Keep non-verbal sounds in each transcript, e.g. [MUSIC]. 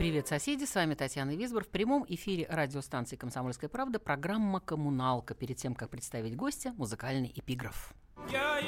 Привет, соседи! С вами Татьяна Висбор. В прямом эфире радиостанции «Комсомольская правда» программа «Коммуналка». Перед тем, как представить гостя, музыкальный эпиграф. Я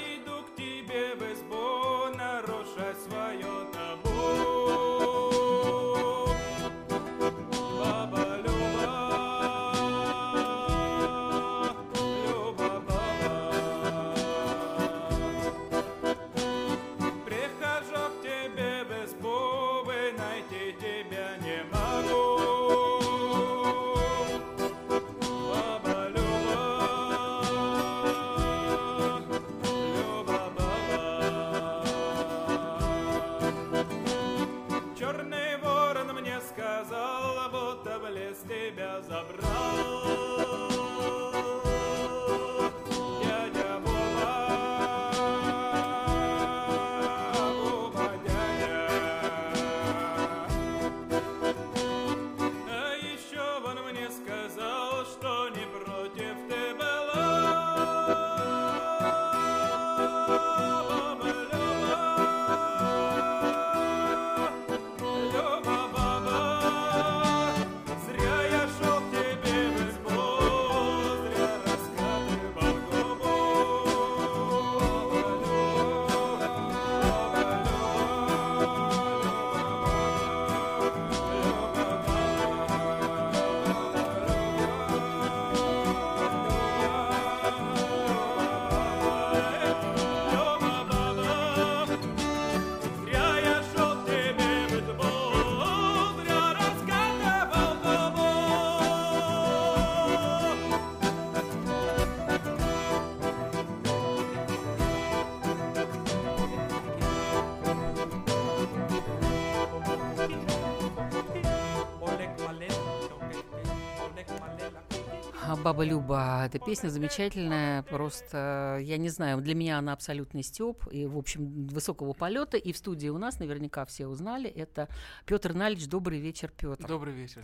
Баба Люба, эта песня замечательная, просто, я не знаю, для меня она абсолютный стёб, и, в общем, высокого полета, и в студии у нас наверняка все узнали, это Петр Налич, добрый вечер, Петр. Добрый вечер.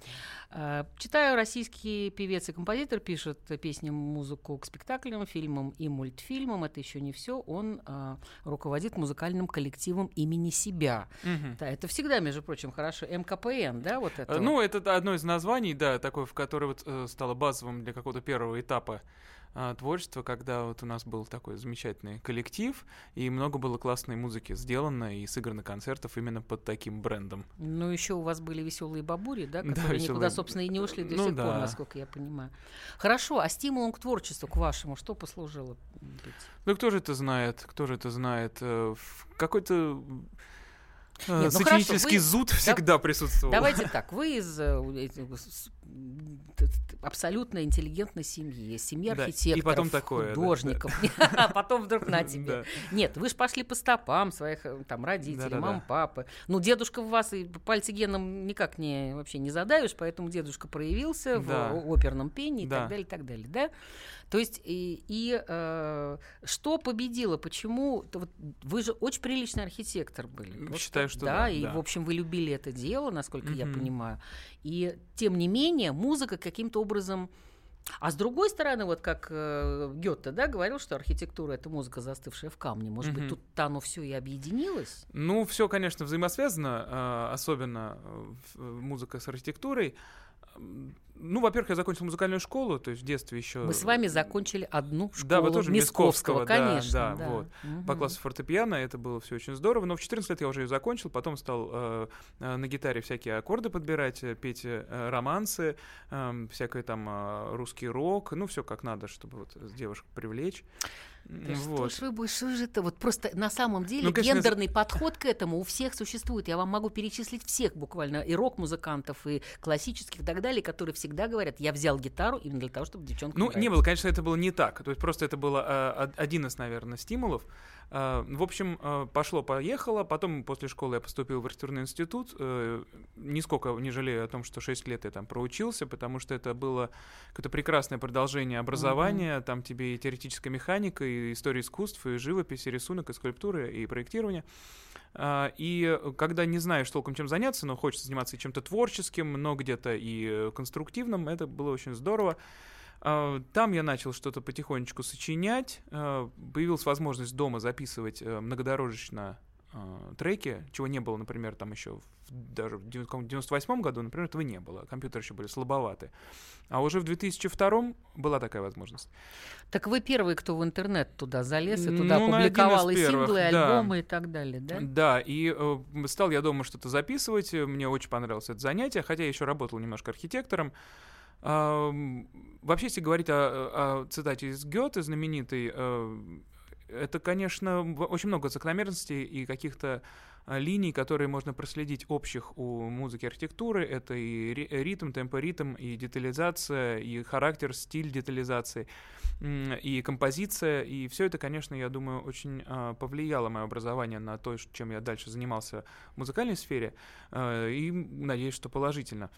Читаю, российский певец и композитор пишет песни, музыку к спектаклям, фильмам и мультфильмам, это еще не все, он а, руководит музыкальным коллективом имени себя. Да, это всегда, между прочим, хорошо, МКПН, да, вот это? Э, Ну, это одно из названий, да, такое, в которое вот э, стало базовым для какого-то первого этапа а, творчества, когда вот у нас был такой замечательный коллектив, и много было классной музыки сделано и сыграно концертов именно под таким брендом. Ну, еще у вас были веселые бабури, да, Да, которые никуда, «Веселые собственно, и не ушли до Ну сих пор, да. насколько я понимаю. Хорошо, а стимулом к творчеству, к вашему, что послужило? быть? Ну, кто же это знает? Кто же это знает? Э, в Какой-то Нет, ну сочинительский хорошо, вы- зуд всегда присутствовал. Давайте [LAUGHS] так, вы из э, т- абсолютно интеллигентной семьи, семьи Да, и потом такое, да, художников, [LAUGHS] [LAUGHS] а потом вдруг на тебе. Да. Нет, вы же пошли по стопам своих э, там родителей, Да-да-да. мам, папы. Ну, дедушка в вас и пальцы геном никак не вообще не задавишь, поэтому дедушка проявился Да. в оперном пении и Да. так далее, и так далее, да? То есть и, и, э, что победило? Почему? Вот вы же очень приличный архитектор были. Вот считаю, что да, и да. в общем вы любили это дело, насколько я Мгм. понимаю. И тем не менее музыка каким-то образом а с другой стороны, вот как э, Гёте, да, говорил, что архитектура это музыка, застывшая в камне. Может быть, Мгм. тут оно все и объединилось? Ну, все, конечно, взаимосвязано, э, особенно э, музыка с архитектурой. Ну, во-первых, я закончил музыкальную школу, то есть в детстве еще. Мы с вами закончили одну школу Да, вы тоже Мисковского, Мисковского, да, конечно. да, да. вот. Мгм. по классу фортепиано, это было все очень здорово, но в 14 лет я уже ее закончил, потом стал э, э, на гитаре всякие аккорды подбирать, э, петь э, романсы, эм, всякое там э, русский рок, ну все как надо, чтобы вот девушек привлечь. Да М, что вот. ж вы будете, что же это? Вот просто на самом деле Ну, конечно, гендерный подход к этому у всех существует. Я вам могу перечислить всех буквально, и рок-музыкантов, и классических, и так далее, которые всегда говорят, я взял гитару именно для того, чтобы девчонка Ну, не было, конечно, это было не так. То есть просто это было э, од- один из, наверное, стимулов. А, В общем, а, пошло-поехало. Потом после школы я поступил в архитектурный институт. Э, Нисколько не жалею о том, что 6 лет я там проучился, потому что это было какое-то прекрасное продолжение образования. Там тебе и теоретическая механика, и история искусств, и живопись, и рисунок, и скульптура, и проектирование. А, И когда не знаешь толком чем заняться, но хочется заниматься чем-то творческим, но где-то и конструктивным, это было очень здорово. А, Там я начал что-то потихонечку сочинять. А, Появилась возможность дома записывать э, многодорожечно а, треки, чего не было, например, там еще в- даже в 98 году, например, этого не было. Компьютеры еще были слабоваты. А уже в 2002 была такая возможность. Так вы первый, кто в интернет туда залез и туда Ну, публиковал и первых, синглы, и да. альбомы и так далее, да? Да, и э, стал я дома что-то записывать. Мне очень понравилось это занятие, хотя я еще работал немножко архитектором. Вообще, если говорить о, о цитате из Гёте знаменитой, э, это, конечно, очень много закономерностей и каких-то э, линий, которые можно проследить общих у музыки архитектуры. Это и ри- ритм, темпоритм, и детализация, и характер, стиль детализации, и композиция. И все это, конечно, я думаю, очень а, повлияло мое образование на то, чем я дальше занимался в музыкальной сфере. э, И надеюсь, что положительно.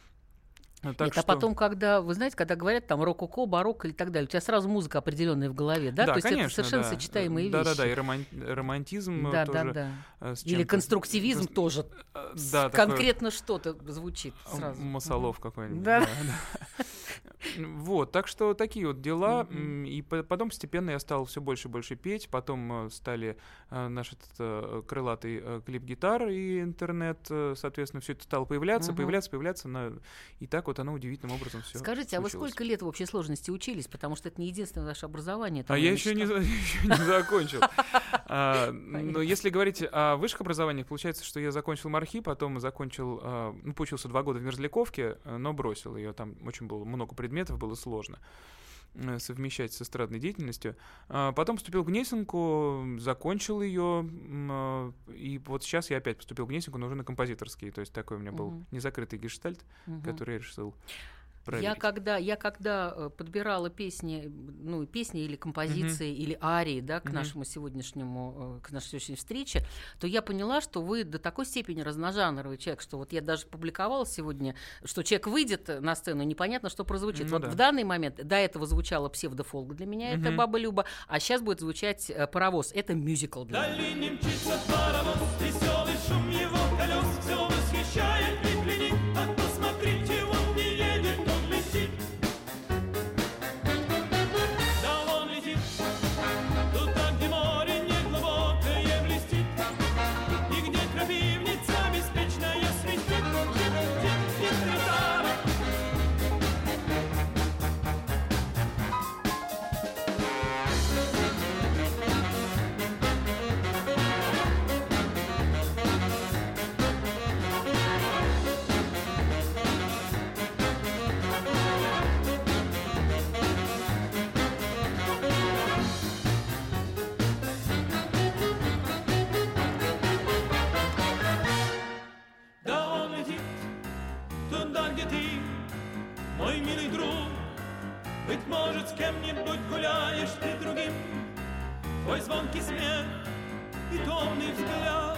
Ну, так Нет, а что- потом, когда, вы знаете, когда говорят там рококо, барокко и так далее, у тебя сразу музыка определенная в голове, да? То есть это совершенно да. сочетаемые Да, вещи. да, да, и роман- романтизм э, Да, тоже. да, да. э, с Или конструктивизм Кон- тоже. э, Да, Конкретно что-то звучит а, сразу. Масолов какой-нибудь. Да. да. [LAUGHS] Вот, так что такие вот дела. М, И по- потом постепенно я стал все больше и больше петь. Потом э, стали э, наш этот э, крылатый э, клип гитар и интернет, э, соответственно, все это стало появляться, Мгм. появляться, появляться. на- И так вот оно удивительным образом все. Скажите, а вы сколько лет в общей сложности учились? Потому что это не единственное ваше образование. А я еще не, [LAUGHS] еще не закончил. [LAUGHS] А, Но если говорить о высших образованиях, получается, что я закончил МАРХИ, потом закончил, а, ну, поучился два года в Мерзляковке, э, но бросил ее. Там очень было много предметов, было сложно совмещать с эстрадной деятельностью. А, Потом поступил в Гнесинку, закончил ее, а, и вот сейчас я опять поступил в Гнесинку, но уже на композиторский, то есть такой у меня был Мгм. незакрытый гештальт, Мгм. который я решил Я проверить. когда, я когда э, подбирала песни, ну, песни или композиции, или арии, да, к Мгм. нашему сегодняшнему, э, к нашей сегодняшней встрече, то я поняла, что вы до такой степени разножанровый человек, что вот я даже публиковала сегодня, что человек выйдет на сцену, непонятно, что прозвучит. Ну вот да. в данный момент, до этого звучала псевдофолк для меня, это Мгм. Баба Люба, а сейчас будет звучать э, паровоз, это мюзикл для меня. Быть может, с кем-нибудь гуляешь ты другим. Твой звонкий смех и томный взгляд.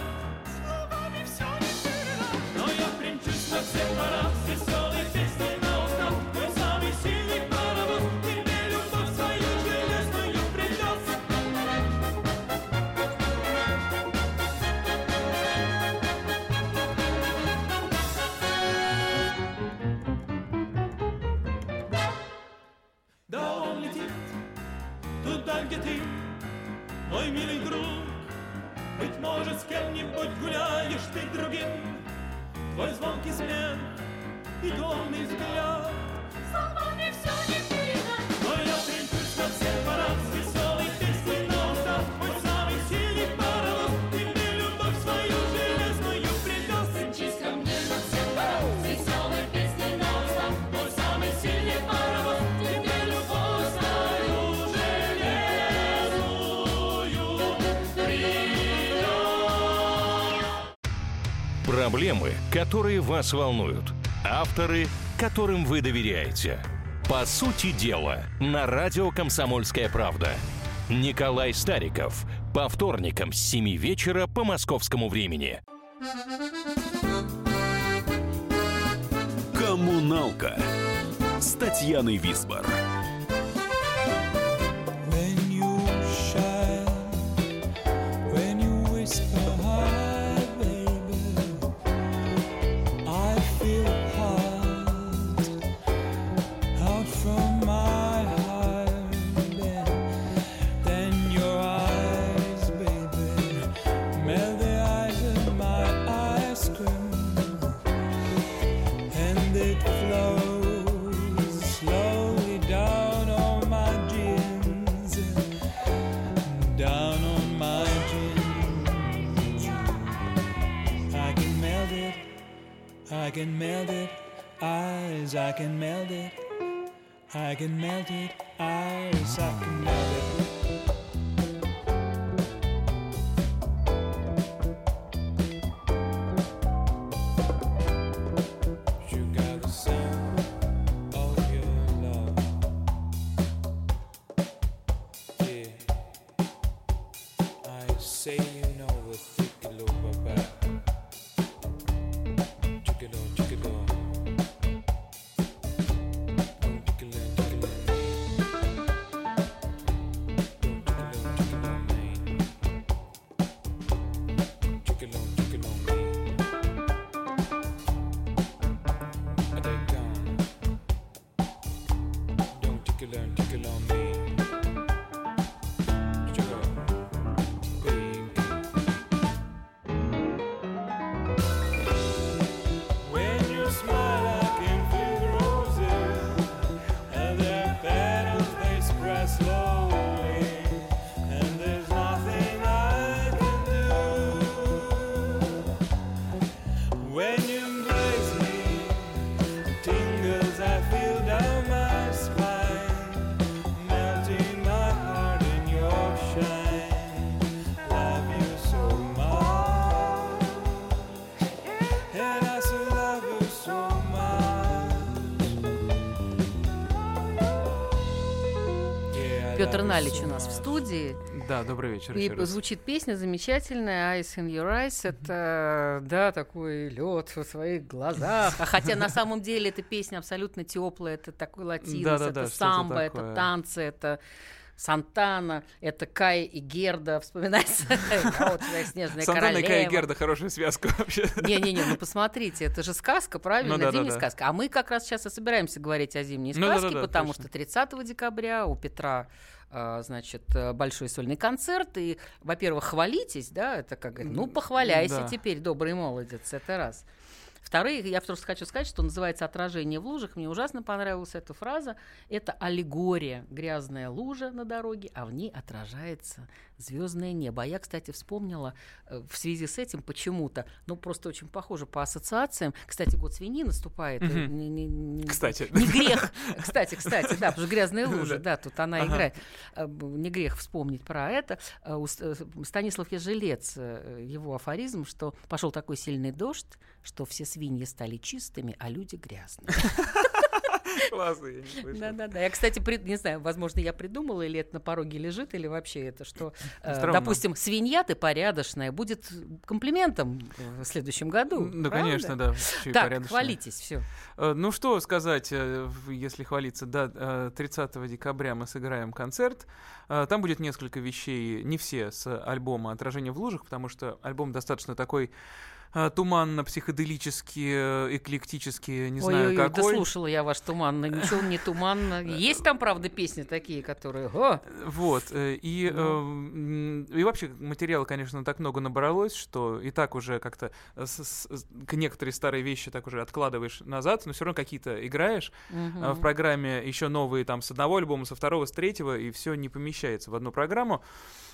Проблемы, которые вас волнуют. Авторы, которым вы доверяете. По сути дела, на радио «Комсомольская правда». Николай Стариков. По вторникам с 7 вечера по московскому времени. «Коммуналка» с Татьяной Висбор. Can melt it, eyes, I can melt it, I can melt it, eyes, I can melt it. So у нас в much. студии. Да, добрый вечер И звучит песня замечательная «Ice in your eyes». Это, да, такой лед в своих глазах. А хотя на самом деле эта песня абсолютно теплая. Это такой латинос, это самбо, это танцы, это Сантана, это Кай и Герда, [LAUGHS] вспоминается «Я у тебя снежная Сантана и Кая королева». Герда хорошая связка вообще. Не-не-не, ну посмотрите, это же сказка, правильно? Ну да, Зимняя да. сказка. А мы как раз сейчас и собираемся говорить о зимней Ну сказке, да, потому точно. что 30 декабря у Петра а, значит, большой сольный концерт, и, во-первых, хвалитесь, да, это как, ну, похваляйся Да. теперь, добрый молодец, это раз. Вторые, я просто хочу сказать, что называется «Отражение в лужах». Мне ужасно понравилась эта фраза. Это аллегория. Грязная лужа на дороге, а в ней отражается звездное небо. А я, кстати, вспомнила э, в связи с этим почему-то, ну, просто очень похоже по ассоциациям. Кстати, год свиньи наступает. Мгм. не- не- не- Кстати. Не грех. Кстати, кстати, да, потому что грязная [LAUGHS] лужа, Да. тут она Ага. играет. Э, Не грех вспомнить про это. У Станислав Ежелец, его афоризм, что пошел такой сильный дождь, что все свиньи стали чистыми, а люди грязными. [LAUGHS] [LAUGHS] Классно, я не слышал. Да-да-да. Я, кстати, при- не знаю, возможно, я придумала, или это на пороге лежит, или вообще это, что, э, допустим, свинья ты порядочная будет комплиментом в следующем году. Ну, правда? конечно, да. Так, хвалитесь, все. Э, Ну что сказать, э, если хвалиться, да, э, 30 декабря мы сыграем концерт. Э, Там будет несколько вещей, не все с альбома «Отражение в лужах», потому что альбом достаточно такой э, туманно-психоделический, э, эклектический, не знаю Ой-ой-ой, да какой. слушала я ваш туманно, ничего не туманно. Есть там, правда, песни такие, которые... О, Вот, э, и, э, Ну. и вообще материала, конечно, так много набралось, что и так уже как-то к некоторые старые вещи так уже откладываешь назад, но все равно какие-то играешь. А В программе еще новые там с одного альбома, со второго, с третьего, и все не помещается в одну программу.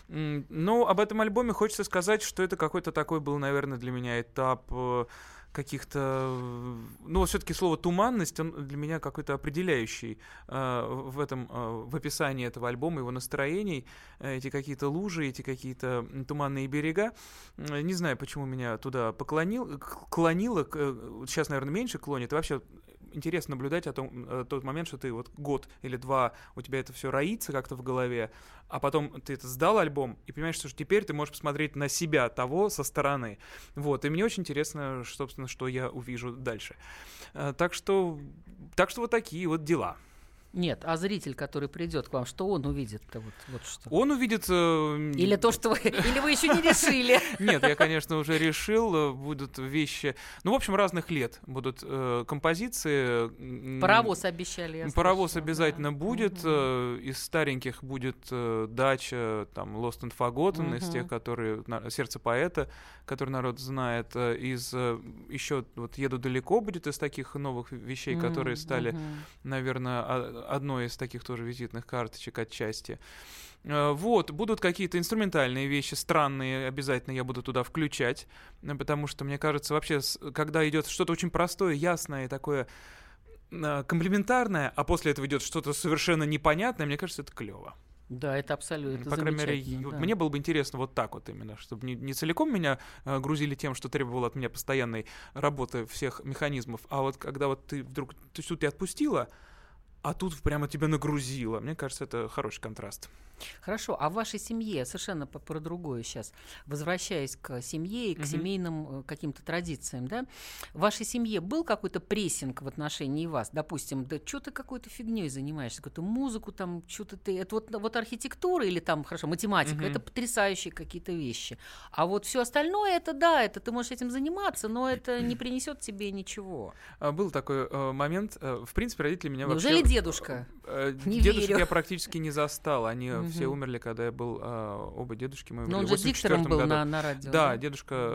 Но об этом альбоме хочется сказать, что это какой-то такой был, наверное, для меня этап э, каких-то... э, Ну, все-таки слово «туманность», он для меня какой-то определяющий э, в этом, э, в описании этого альбома, его настроений, э, эти какие-то лужи, эти какие-то туманные берега. Не знаю, почему меня туда поклонил, клонило, сейчас, наверное, меньше клонит, вообще интересно наблюдать о том, э, тот момент, что ты вот год или два, у тебя это все роится как-то в голове, а потом ты это сдал альбом и понимаешь, что теперь ты можешь посмотреть на себя того со стороны. Вот, и мне очень интересно, собственно, что я увижу дальше. Э, Так что, так что вот такие вот дела. Нет, а зритель, который придет к вам, что он увидит-то? Вот, вот что. Он увидит... э, Или то, что вы, или вы еще не решили. [LAUGHS] Нет, я, конечно, уже решил, э, будут вещи, ну, в общем, разных лет будут э, композиции. Паровоз обещали. я Паровоз слышала, да. обязательно будет. Мгм. э, Из стареньких будет э, дача, там, Lost and Forgotten, из Мгм. тех, которые на- сердце поэта, который народ знает. э, Из еще вот еду далеко будет из таких новых вещей, которые стали наверное, одной из таких тоже визитных карточек отчасти. Э, Вот, будут какие-то инструментальные вещи, странные, обязательно я буду туда включать, э, потому что, мне кажется, вообще, когда идет что-то очень простое, ясное такое э, комплементарное, а после этого идет что-то совершенно непонятное, мне кажется, это клево. Да, это абсолютно По крайней мере, да. мне было бы интересно вот так вот именно, чтобы не, не целиком меня э, грузили тем, что требовало от меня постоянной работы всех механизмов, а вот когда вот ты вдруг ты что-то отпустила, а тут прямо тебя нагрузило. Мне кажется, это хороший контраст. Хорошо, а в вашей семье, совершенно по- про другое сейчас, возвращаясь к семье и к Мгм. семейным э, каким-то традициям, да, в вашей семье был какой-то прессинг в отношении вас? Допустим, да что ты какой-то фигней занимаешься, какую-то музыку там, что-то ты... Это вот, вот архитектура или там, хорошо, математика, Мгм. это потрясающие какие-то вещи. А вот все остальное, это да, это ты можешь этим заниматься, но это не принесет тебе ничего. А, Был такой э, момент. э, в принципе, родители меня Неужели вообще... дедушка? э, Не дедушек верю. я практически не застал. Они э, все умерли, когда я был... э, оба дедушки мои Но умерли он в же 84 диктором был на, на радио. Да, дедушка э,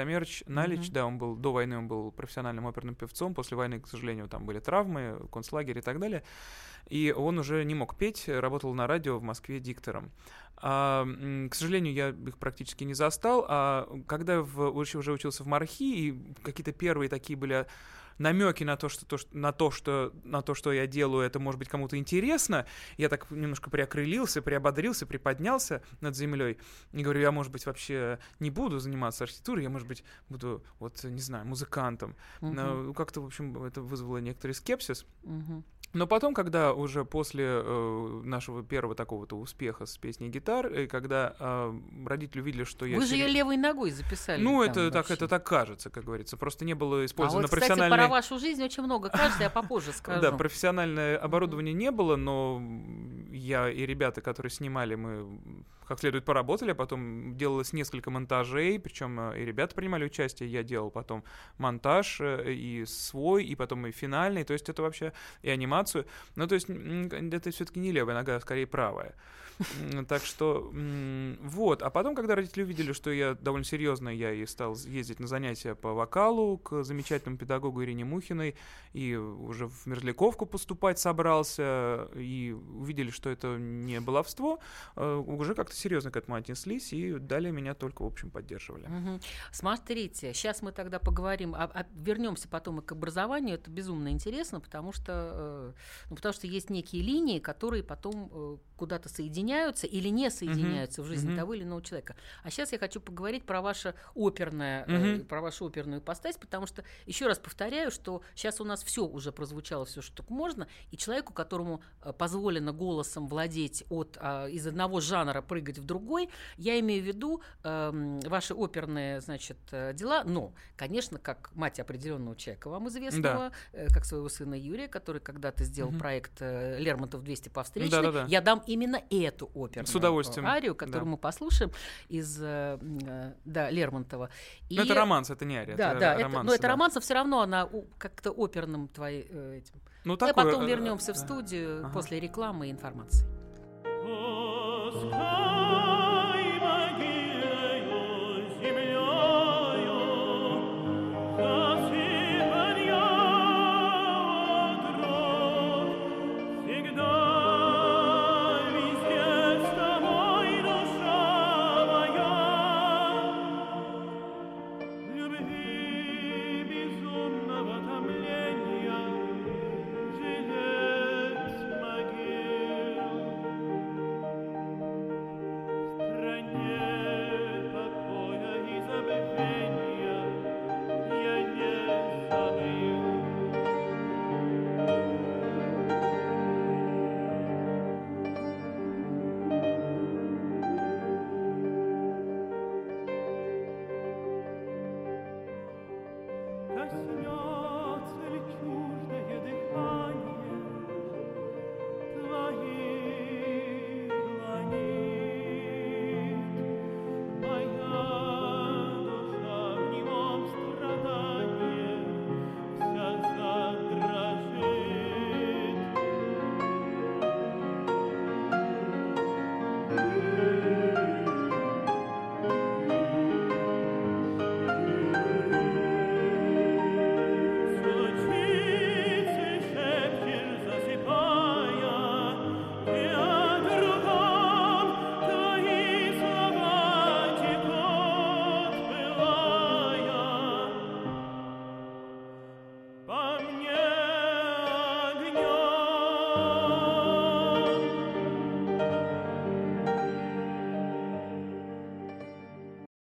Амерович Налич, Мгм. да, он был до войны, он был профессиональным оперным певцом. После войны, к сожалению, там были травмы, концлагерь и так далее. И он уже не мог петь, работал на радио в Москве диктором. А, к сожалению, я их практически не застал. А когда в, уже учился в Мархи, и какие-то первые такие были намеки на то, что, то, что, на, то, что, на то, что я делаю, это может быть кому-то интересно. Я так немножко приокрылился, приободрился, приподнялся над землей. И говорю, я, может быть, вообще не буду заниматься архитектурой, я, может быть, буду, вот, не знаю, музыкантом. Мгм. Но Как-то, в общем, это вызвало некоторый скепсис. Мгм. Но потом, когда уже после э, нашего первого такого-то успеха с песней гитар, и когда э, родители увидели, что я... Вы же ее сери- левой ногой записали. Ну, это так, вообще. это так кажется, как говорится. Просто не было А использовано вот, кстати, профессиональное... про вашу жизнь очень много кажется, я попозже [LAUGHS] скажу. Да, профессиональное оборудование не было, но я и ребята, которые снимали, мы как следует поработали, а потом делалось несколько монтажей, причем и ребята принимали участие, я делал потом монтаж э, и свой, и потом и финальный, то есть это вообще и анимацию. Ну, то есть это все-таки не левая нога, а скорее правая. Так что вот. А потом, когда родители увидели, что я довольно серьезно, я и стал ездить на занятия по вокалу к замечательному педагогу Ирине Мухиной, и уже в Мерзляковку поступать собрался, и увидели, что это не баловство, э, уже как-то серьезно к этому отнеслись, и далее меня только, в общем, поддерживали. Мгм. Смотрите, сейчас мы тогда поговорим, а, а вернемся потом и к образованию. Это безумно интересно, потому что, э, ну, потому что есть некие линии, которые потом э, куда-то соединяются или не соединяются в жизни мгм. того или иного человека. А сейчас я хочу поговорить про ваше оперное, э, Мгм. про вашу оперную ипостась, потому что еще раз повторяю, что сейчас у нас все уже прозвучало, все, что только можно, и человеку, которому э, позволено голосом владеть от а, из одного жанра прыгать в другой, я имею в виду эм, ваши оперные, значит, э, дела, но, конечно, как мать определенного человека, вам известного, э, как своего сына Юрия, который когда-то сделал Мгм. проект э, Лермонтов 200 по встречной, Да-да-да. я дам именно эту оперную С удовольствием, э, арию, которую да. мы послушаем из э, э, да, Лермонтова. Но это романс, это не ария. Да, это да, это, романс, но это да. романс, но все равно она как-то оперным твоим этим. Ну, такой, потом э, вернемся в э, студию ага. после рекламы и информации. Пускай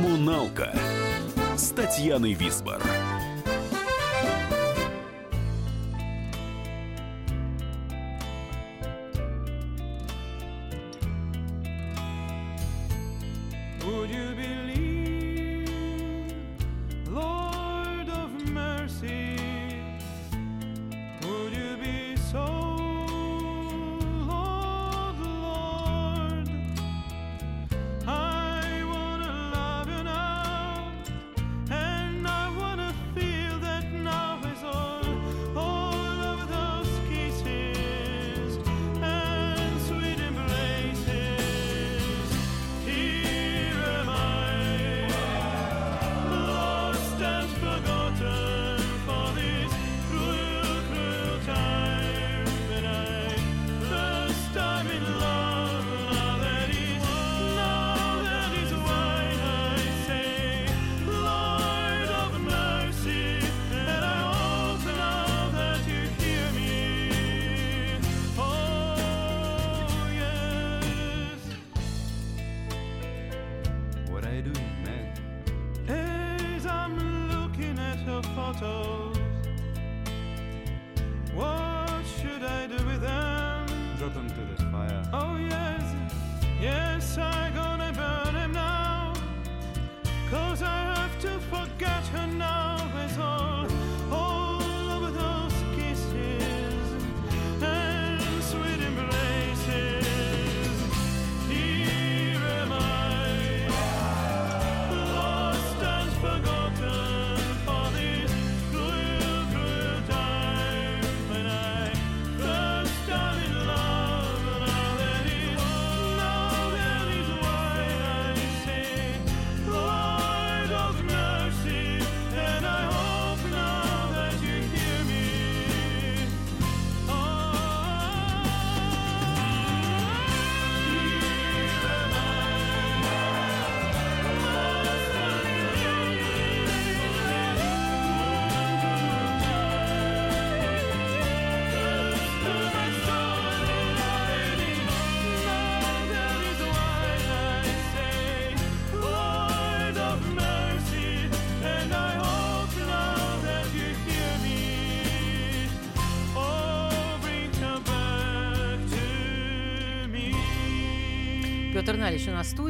Коммуналка с Татьяной Висбор. out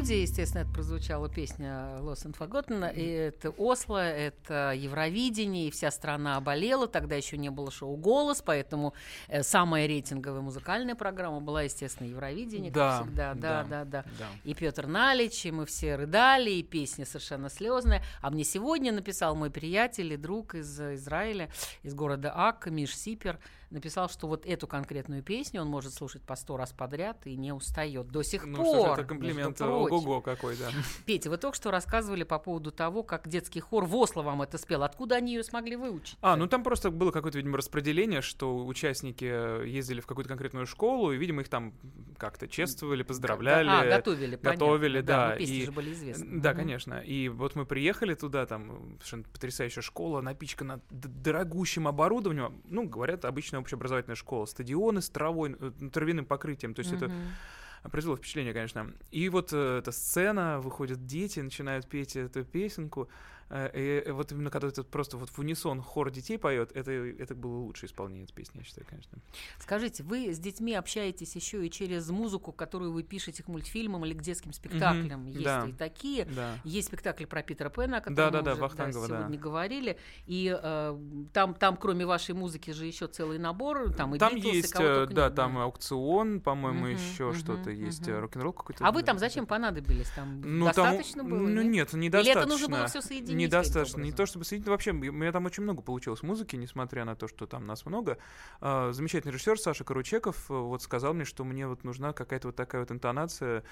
студии. Естественно, это прозвучала песня Lost and Forgotten. И это Осло, это Евровидение, и вся страна болела. Тогда еще не было шоу «Голос», поэтому э, самая рейтинговая музыкальная программа была, естественно, Евровидение, Да, как всегда. Да, да, да. да. И Петр Налич, и мы все рыдали, и песня совершенно слезная. А мне сегодня написал мой приятель и друг из Израиля, из города Ак, Миш Сипер, написал, что вот эту конкретную песню он может слушать по сто раз подряд и не устает до сих Ну пор. что это комплимент ого-го какой, да. [LAUGHS] Петя, вы только что рассказывали по поводу того, как детский хор в Осло вам это спел. Откуда они ее смогли выучить? А, ну там просто было какое-то, видимо, распределение, что участники ездили в какую-то конкретную школу, и, видимо, их там как-то чествовали, поздравляли. А, готовили, понятно. готовили, да. ну, песни и- же были известны. Да, конечно. И вот мы приехали туда, там совершенно потрясающая школа, напичкана дорогущим оборудованием. Ну, говорят, обычная общеобразовательная школа. Стадионы с травой, э, травяным покрытием. То есть это Мгм. произвело впечатление, конечно. И вот э, эта сцена, выходят дети, начинают петь эту песенку. Э, И вот именно когда это просто вот в унисон хор детей поет, это, это было лучшее исполнение этой песни, я считаю, конечно. Скажите, вы с детьми общаетесь еще и через музыку, которую вы пишете к мультфильмам или к детским спектаклям? Есть да. и такие. Да. Есть спектакли про Питера Пэна, о котором Да, да, мы да, уже да. сегодня говорили. И э, там, там, кроме вашей музыки, же еще целый набор. Там, и Там Битлз, и есть, кого э, да, нет, там аукцион, по-моему, Мгм, еще мгм, что-то есть, э, рок-н-ролл какой-то. А вы да, там да, зачем да. понадобились? Там Ну, там, достаточно было? ну нет? недостаточно. Или это нужно было все соединить. Недостаточно. Не то чтобы соединить, но вообще, у меня там очень много получилось музыки, несмотря на то, что там нас много. А, Замечательный режиссер Саша Каручеков э, вот сказал мне, что мне вот нужна какая-то вот такая вот интонация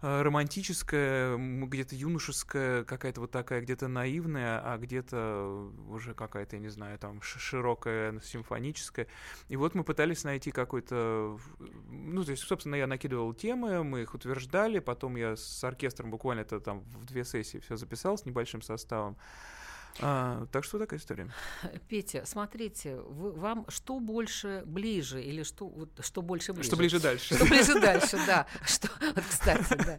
романтическая, м, где-то юношеская, какая-то вот такая, где-то наивная, а где-то уже какая-то, я не знаю, там широкая, симфоническая. И вот мы пытались найти какой-то... Ну, то есть, собственно, я накидывал темы, мы их утверждали, потом я с оркестром буквально это там в две сессии все записал с небольшим составом. А, так что такая история. Петя, смотрите, вы- вам что больше ближе или что, вот, что больше ближе? Что ближе дальше. Что ближе дальше, да. Что, вот, кстати, да.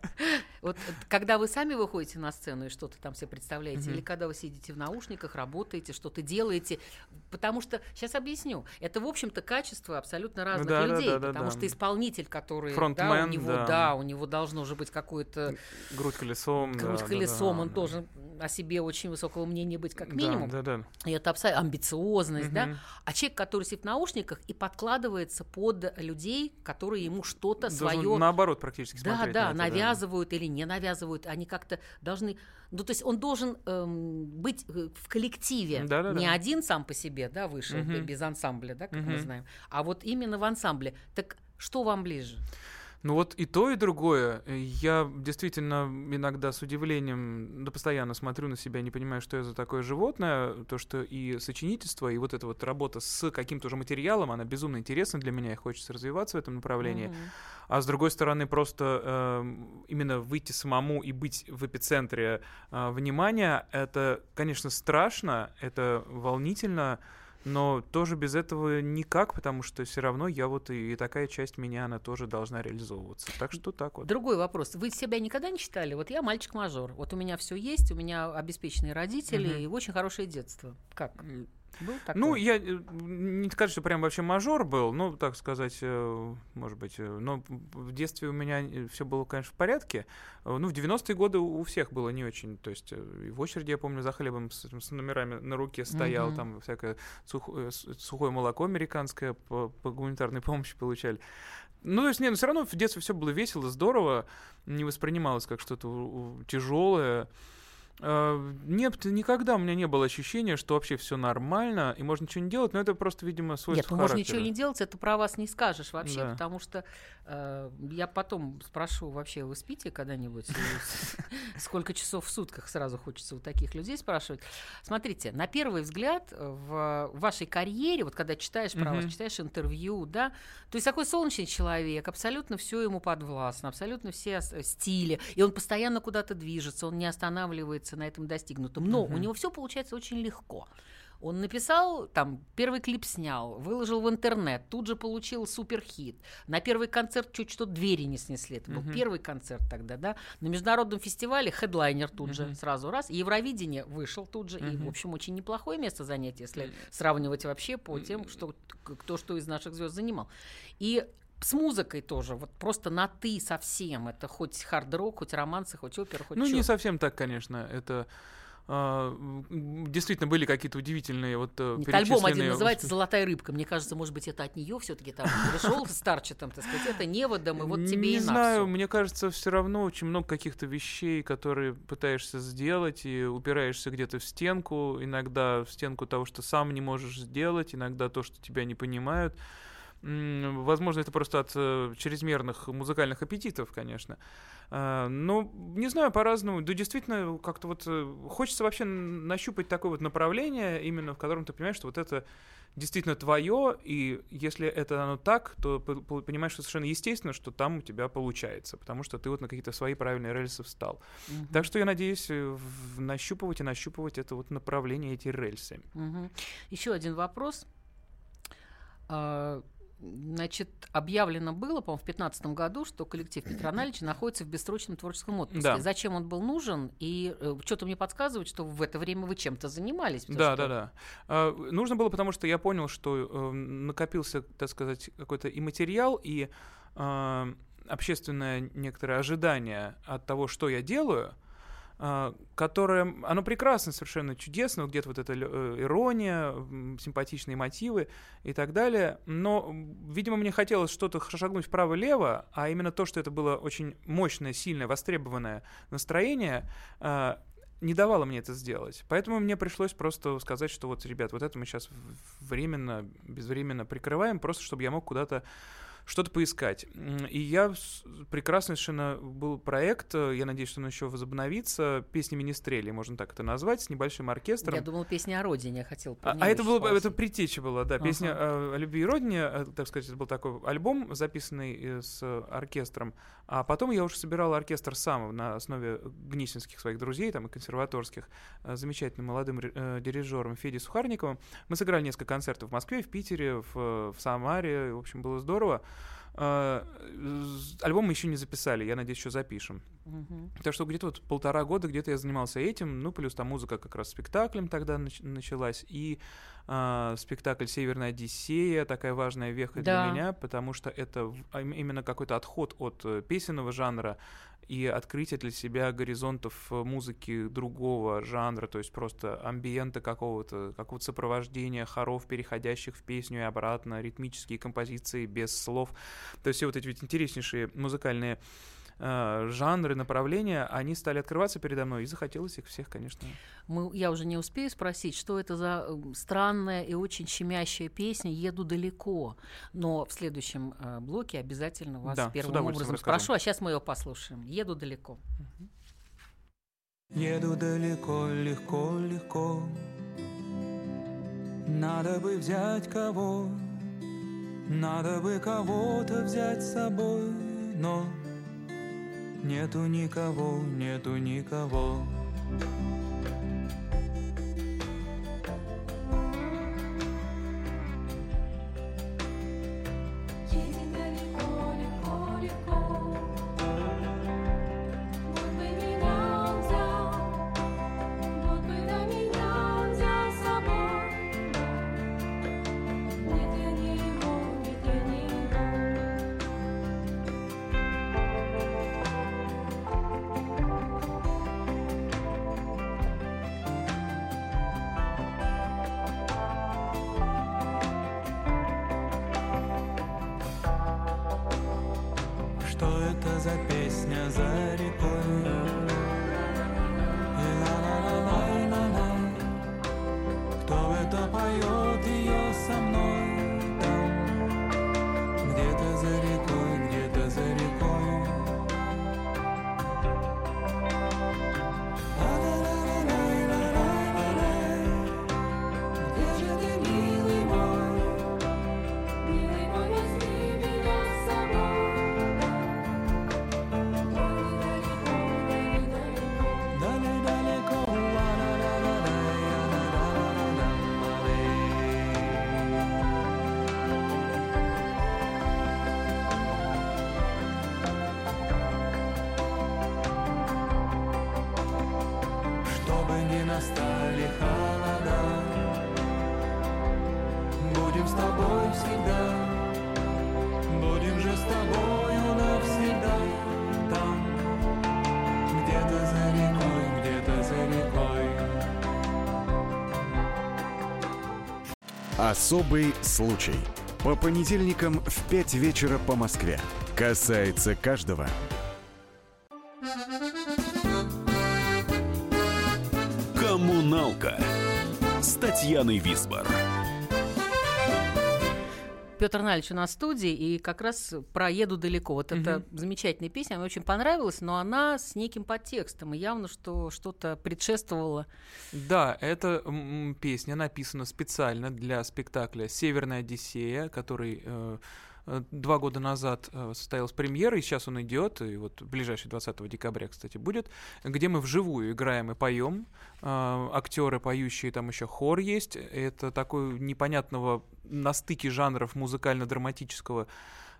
Вот э, когда вы сами выходите на сцену и что-то там себе представляете, Мгм. или когда вы сидите в наушниках, работаете, что-то делаете, потому что, сейчас объясню, это, в общем-то, качество абсолютно разных да, да, людей, да, да, потому да. что исполнитель, который, да, у Фронтмен, него, да. да, у него должно уже быть какое-то Грудь колесом. да, грудь да, колесом, да, он да. должен о себе очень высокого мнения быть как Да, минимум. Да, да. И это абсолютно амбициозность, да. Мгм. А человек, который сидит в наушниках и подкладывается под людей, которые ему что-то свое наоборот практически да, да, на навязывают или не навязывают, они как-то должны, ну то есть он должен эм, быть э, в коллективе, Да-да-да. не один сам по себе, да, вышел Мгм. без ансамбля, да, как мы Мгм. знаем, а вот именно в ансамбле. Так что вам ближе? Ну вот и то, и другое. Э, Я действительно иногда с удивлением, да постоянно смотрю на себя, не понимаю, что я за такое животное. То, что и сочинительство, и вот эта вот работа с каким-то уже материалом, она безумно интересна для меня, и хочется развиваться в этом направлении. Мгм. А с другой стороны, просто эм, именно выйти самому и быть в эпицентре э, внимания, это, конечно, страшно, это волнительно, но тоже без этого никак, потому что все равно я вот и, и такая часть меня, она тоже должна реализовываться. Так что так вот. Другой вопрос. Вы себя никогда не считали? Вот я мальчик-мажор. Вот у меня все есть, у меня обеспеченные родители Мгм. и очень хорошее детство. Как? Был такое? Ну, я э, не сказать, что прям вообще мажор был, ну, так сказать, э, может быть, э, но в детстве у меня все было, конечно, в порядке. Ну, в 90-е годы у всех было не очень, то есть и в очереди, я помню, за хлебом с, с номерами на руке стоял, Мгм. там всякое сухое, сухое молоко американское по, по гуманитарной [LAUGHS] помощи получали. Ну, то есть, не, но все равно в детстве все было весело, здорово, не воспринималось как что-то тяжелое. Э, Нет, никогда у меня не было ощущения, что вообще все нормально и можно ничего не делать, но это просто, видимо, свойство Нет, ну можно ничего не делать, это про вас не скажешь вообще, Да. потому что я потом спрошу, вообще вы спите когда-нибудь? [LAUGHS] Сколько часов в сутках сразу хочется у таких людей спрашивать. Смотрите, на первый взгляд э, в вашей карьере, вот когда читаешь про вас, читаешь интервью, да, то есть такой солнечный человек, абсолютно все ему подвластно, абсолютно все ос- стили, и он постоянно куда-то движется, он не останавливается на этом достигнутом, но у него все получается очень легко. Он написал, там, первый клип снял, выложил в интернет, тут же получил суперхит. На первый концерт чуть что двери не снесли. Это был Мгм. первый концерт тогда, да. На международном фестивале хедлайнер тут же Мгм. сразу раз. Евровидение вышел тут же. И, в общем, очень неплохое место занять, если сравнивать вообще по тем, что, кто что из наших звезд занимал. И с музыкой тоже, вот просто на ты совсем. Это хоть хард-рок, хоть романсы, хоть опера, хоть Ну, чё. не совсем так, конечно. Это действительно были какие-то удивительные вот э, Нет, альбом один называется. «Золотая рыбка». Мне кажется, может быть, это от нее все-таки там пришел старчатым, так сказать, это неводом, и вот тебе не и на знаю, всё. мне кажется, все равно очень много каких-то вещей, которые пытаешься сделать, и упираешься где-то в стенку, иногда в стенку того, что сам не можешь сделать, иногда то, что тебя не понимают. Возможно, это просто от э, чрезмерных музыкальных аппетитов, конечно. А, Ну, не знаю, по-разному. Да, действительно, как-то вот э, хочется вообще нащупать такое вот направление, именно в котором ты понимаешь, что вот это действительно твое, и если это оно так, то понимаешь, что совершенно естественно, что там у тебя получается, потому что ты вот на какие-то свои правильные рельсы встал. Мгм. Так что я надеюсь э, нащупывать и нащупывать это вот направление, эти рельсы. Еще один вопрос. А, Значит, объявлено было, по-моему, в 2015 году, что коллектив Петра Налича находится в бессрочном творческом отпуске. Да. Зачем он был нужен? И что-то мне подсказывает, что в это время вы чем-то занимались. Да, что- да, да. А, нужно было, потому что я понял, что э, накопился, так сказать, какой-то и материал, и а, общественное некоторое ожидание от того, что я делаю, которое, оно прекрасно, совершенно чудесно, где-то вот эта э, ирония, симпатичные мотивы и так далее, но, видимо, мне хотелось что-то шагнуть вправо-лево, а именно то, что это было очень мощное, сильное, востребованное настроение, а, не давала мне это сделать. Поэтому мне пришлось просто сказать, что вот, ребят, вот это мы сейчас временно, безвременно прикрываем, просто чтобы я мог куда-то что-то поискать. И я прекрасно совершенно был проект, э, я надеюсь, что он еще возобновится, песни Министрели, можно так это назвать, с небольшим оркестром. Я думала, песня о родине, я хотел А, а это было, спросить. это предтеча была, да, песня Ага. о любви и родине, э, так сказать, это был такой альбом, записанный э, с оркестром. А потом я уже собирал оркестр сам на основе гнесинских своих друзей, там и консерваторских, замечательным молодым дирижером Федей Сухарниковым. Мы сыграли несколько концертов в Москве, в Питере, в, в Самаре, в общем, было здорово. Э, з- Альбом мы еще не записали, я надеюсь, еще запишем. Мгм. Так что где-то вот полтора года где-то я занимался этим, ну, плюс там музыка как раз спектаклем тогда нач- началась, и а, спектакль «Северная Одиссея», такая важная веха Да. для меня, потому что это а, им- именно какой-то отход от э, песенного жанра и открытие для себя горизонтов э, музыки другого жанра, то есть просто амбиента какого-то, какого-то сопровождения хоров, переходящих в песню и обратно, ритмические композиции без слов. То есть все вот эти ведь интереснейшие музыкальные э, жанры, направления, они стали открываться передо мной, и захотелось их всех, конечно. Мы, я уже не успею спросить, что это за э, странная и очень щемящая песня «Еду далеко». Но в следующем э, блоке обязательно вас Да, первым образом расскажу. спрошу, а сейчас мы ее послушаем. «Еду далеко». Еду далеко, легко, легко. Надо бы взять кого, надо бы кого-то взять с собой, но нету никого, нету никого. Особый случай. По понедельникам в 5 вечера по Москве. Касается каждого. Коммуналка с Татьяной Висбор. Петр Налич у нас в студии, и как раз про «Еду далеко». Вот это замечательная песня, она мне очень понравилась, но она с неким подтекстом, и явно, что что-то предшествовало. Да, эта песня написана специально для спектакля «Северная Одиссея», который э, два года назад э, состоялась премьера, и сейчас он идет, и вот ближайший 20 декабря, кстати, будет, где мы вживую играем и поем. Актеры поющие, там еще хор есть. Это такой непонятного на стыке жанров музыкально-драматического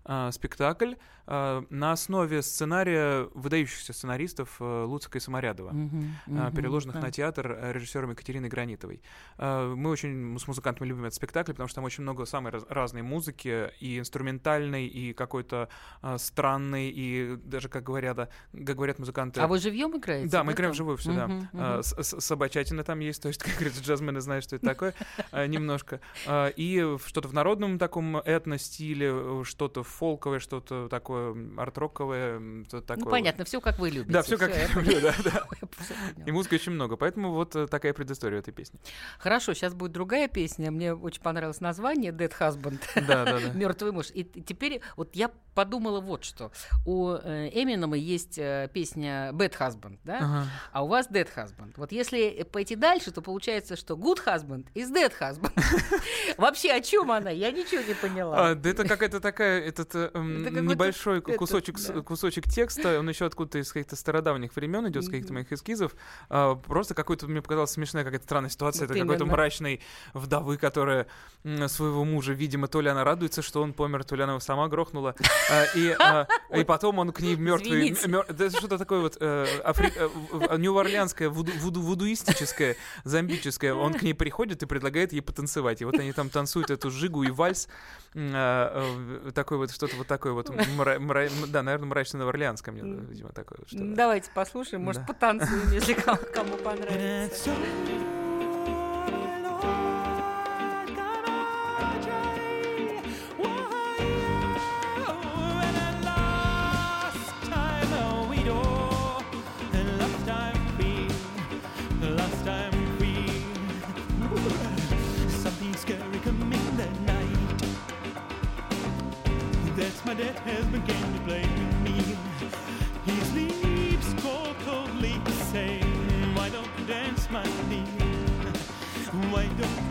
э, спектакль э, на основе сценария выдающихся сценаристов э, Луцика и Саморядова Мгм, а, мгм, переложенных да. на театр э, режиссером Екатериной Гранитовой. А, Мы очень с музыкантами любим этот спектакль, потому что там очень много самой раз- разной музыки, и инструментальной, и какой-то а, странной, и даже, как говорят, а, как говорят музыканты... А вы живьем играете? Да, мы играем вживую все, да. Мгм, А, мгм. с- с- Собачатина там есть, [LAUGHS] то есть, как говорится, джазмены знают, что это такое, а, немножко. А, И что-то в народном таком этно-стиле, э, что-то в фолковое, что-то такое арт-роковое, что-то такое. Ну, понятно, все как вы любите. Да, все как я люблю, да, да. [LAUGHS] И музыки очень много, поэтому вот э, такая предыстория этой песни. Хорошо, сейчас будет другая песня. Мне очень понравилось название Dead Husband. Да, да, да. [LAUGHS] Мертвый муж. И теперь вот я подумала вот что. У э, Эминема есть э, песня Bad Husband, да? Ага. А у вас Dead Husband. Вот если пойти дальше, то получается, что Good Husband is Dead Husband. [LAUGHS] Вообще о чем она? Я ничего не поняла. А, да это какая-то такая, этот э, м, Это небольшой этот, кусочек, да. кусочек текста, он еще откуда-то из каких-то стародавних времен идет, с каких-то моих эскизов. А, просто какой-то, мне показалась смешная какая-то странная ситуация. Вот это какой-то мрачной вдовы, которая своего мужа, видимо, то ли она радуется, что он помер, то ли она его сама грохнула. А, И, а, [LAUGHS] и потом он к ней мертвый. Это что-то такое вот э, э, нью-орлеанское, вуду- вуду- вудуистическое, зомбическое. Он к ней приходит и предлагает ей потанцевать. И вот они там танцуют эту жигу и вальс. А, э, Такой вот, что-то вот такое вот. [LAUGHS] мра- мра- Да, наверное, мрачно-новоорлеанское, мне, видимо, такое. вот что-то. Давайте послушаем, может, Да. потанцуем, если кому, кому понравится. My dead husband came to play with me. He sleeps cold, coldly saying, Why don't you dance, my dear? Why don't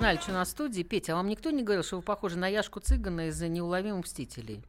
Петр Нальч у нас в студии. Петя, а вам никто не говорил, что вы похожи на Яшку Цыгана из «Неуловимых мстителей»?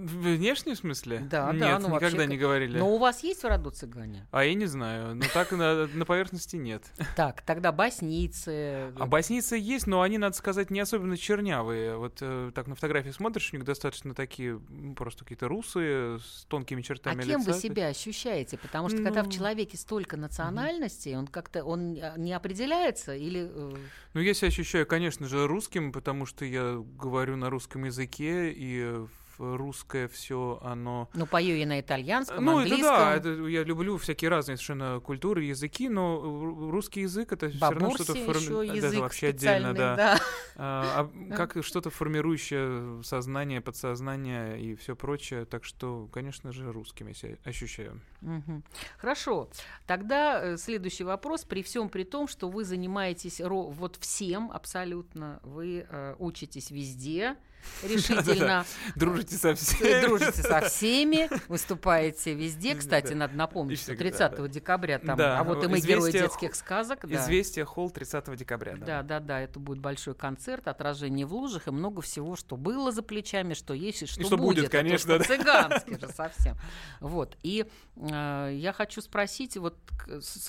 В внешнем смысле? Да, Нет, да, ну вообще никогда как- не говорили. Но у вас есть в роду цыгане? А я не знаю. Ну так на, на поверхности нет. Так, тогда боснийцы. А боснийцы есть, но они, надо сказать, не особенно чернявые. Вот э, так на фотографии смотришь, у них достаточно такие просто какие-то русые с тонкими А чертами кем вы лица. себя ощущаете? Потому что когда в Ну. человеке столько национальностей, он как-то он а, не определяется или э, Ну, я себя ощущаю, конечно же, русским, потому что я говорю на русском языке, и э, русское все оно... ну пою я на итальянском, Ну, английском. это да, это, я люблю всякие разные совершенно культуры, языки, но ру- русский язык это все равно что-то форми- еще да, язык вообще отдельно, да. да. А, а как что-то формирующее сознание, подсознание и все прочее, так что, конечно же, русским я себя ощущаю. Мгм. Хорошо. Тогда э, следующий вопрос. При всем при том, что вы занимаетесь ро- вот всем абсолютно, вы э, учитесь везде решительно. Дружите со всеми. дружите со всеми, выступаете везде. Кстати, надо напомнить, что всегда, 30 да. декабря там, а вот и мы герои «Известия» детских сказок. да. Известие холл 30 декабря. да. Да, да, это будет большой концерт, отражение в лужах и много всего, что было за плечами, что есть и что, что будет, Это конечно, по-цыгански [LAUGHS] же совсем. Вот. И э, я хочу спросить, вот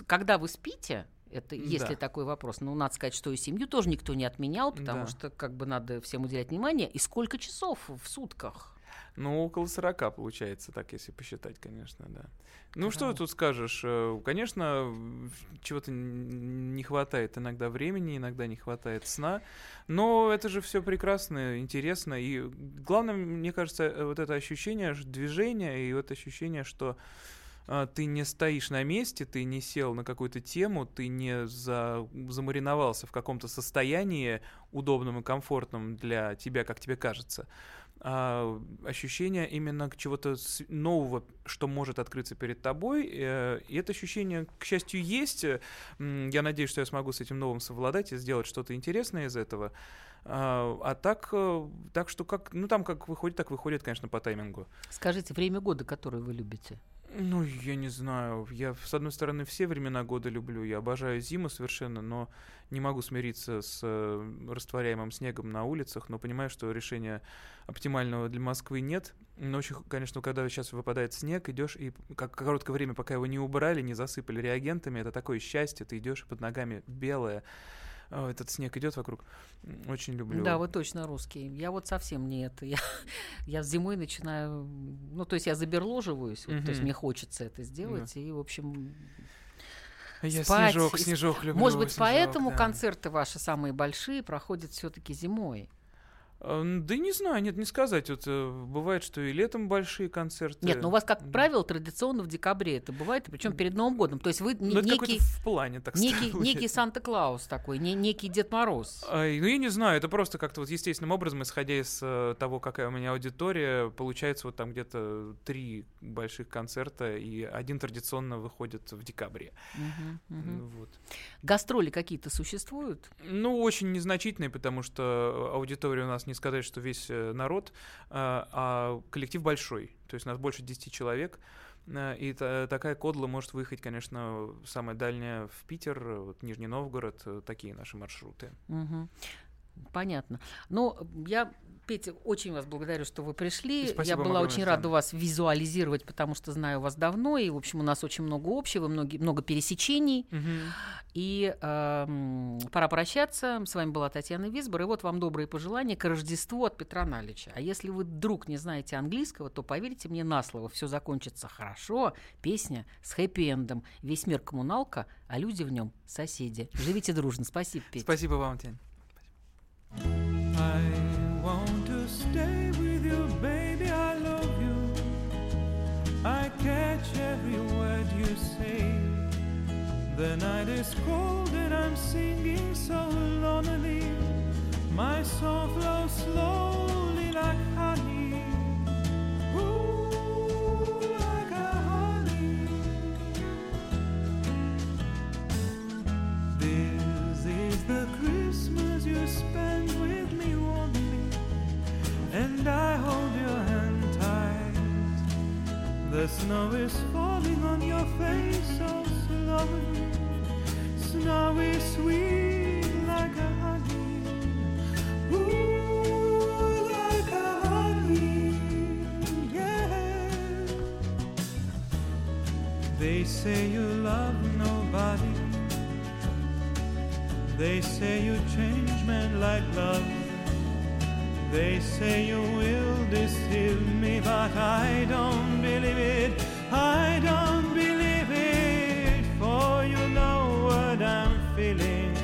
когда вы спите, Это Да. ли такой вопрос? Ну, надо сказать, что и семью тоже никто не отменял, потому Да. что как бы надо всем уделять внимание. И сколько часов в сутках? Ну, около 40 получается, так если посчитать, конечно, да. Ну, что Вау. тут скажешь? Э, Конечно, чего-то не хватает иногда времени, иногда не хватает сна, но это же все прекрасно, интересно. И главное, мне кажется, э, вот это ощущение движения и вот ощущение, что ты не стоишь на месте, ты не сел на какую-то тему, ты не за, замариновался в каком-то состоянии удобном и комфортном для тебя, как тебе кажется. А ощущение именно чего-то нового, что может открыться перед тобой. э, И это ощущение, к счастью, есть. Я надеюсь, что я смогу с этим новым совладать и сделать что-то интересное из этого. А а так, э, так что как, ну там как выходит, так выходит, конечно, по таймингу. Скажите, время года, которое вы любите? Ну, я не знаю. Я, с одной стороны, все времена года люблю. Я обожаю зиму совершенно, но не могу смириться с растворяемым снегом на улицах, но понимаю, что решения оптимального для Москвы нет. Но очень, конечно, когда сейчас выпадает снег, идешь и как короткое время, пока его не убрали, не засыпали реагентами, это такое счастье. Ты идешь под ногами белое. А, Этот снег идет вокруг. Очень люблю. Да, вы точно русский. Я вот совсем не это. [LAUGHS] Я, я зимой начинаю... Ну, то есть я заберложиваюсь, вот, то есть мне хочется это сделать, и, в общем... Я спать, снежок, снежок люблю. Может быть, снежок, поэтому да. концерты ваши самые большие проходят все-таки зимой. А, Да не знаю, нет, не сказать. Вот э, бывает, что и летом большие концерты. Нет, ну у вас, как правило, традиционно в декабре это бывает, причем перед Новым годом. То есть вы не- Ну, некий, в плане, так некий, сказать. некий Санта-Клаус такой, не, некий Дед Мороз. Ай, ну, я не знаю, это просто как-то вот естественным образом, исходя из э, того, какая у меня аудитория, получается вот там где-то три больших концерта, и один традиционно выходит в декабре. Мгм, мгм. Вот. Гастроли какие-то существуют? Ну, очень незначительные, потому что аудитория у нас, не сказать, что весь э, народ, а, а коллектив большой, то есть нас больше 10 человек, э, и та- такая кодла может выехать, конечно, самая дальняя в Питер, э, вот Нижний Новгород, э, такие наши маршруты. Мгм. Понятно. Ну, я, Петя, очень вас благодарю, что вы пришли. И спасибо я была очень рада вас визуализировать, потому что знаю вас давно, и, в общем, у нас очень много общего, многие, много пересечений. И эм, пора прощаться. С вами была Татьяна Висбор. И вот вам добрые пожелания к Рождеству от Петра Налича. А если вы вдруг не знаете английского, то поверьте мне на слово, все закончится хорошо. Песня с хэппи-эндом. Весь мир коммуналка, а люди в нем соседи. Живите дружно. Спасибо, Петя. Спасибо вам, Тень. I want to stay with you, baby. I love you. I catch every word you say. The night is cold and I'm singing so lonely. My song flows slowly like and I hold your hand tight. The snow is falling on your face oh, so slowly, snowy sweet like a honey. Ooh, like honey, yeah. They say you love nobody. They say you change men like love. They say you will deceive me, but I don't believe it. I don't believe it, for you know what I'm feeling.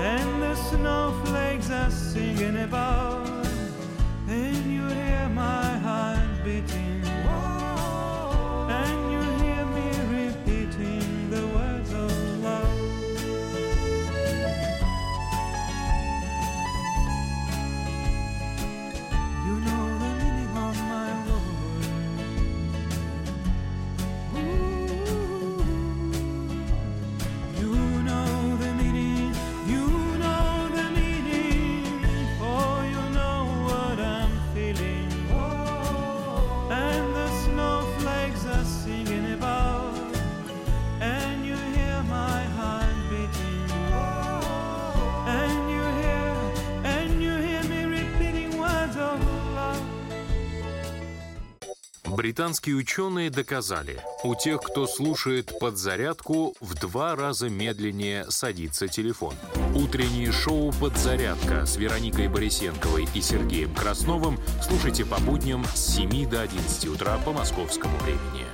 And the snowflakes are singing about, Британские ученые доказали, у тех, кто слушает подзарядку, в два раза медленнее садится телефон. Утреннее шоу «Подзарядка» с Вероникой Борисенковой и Сергеем Красновым слушайте по будням с 7 до 11 утра по московскому времени.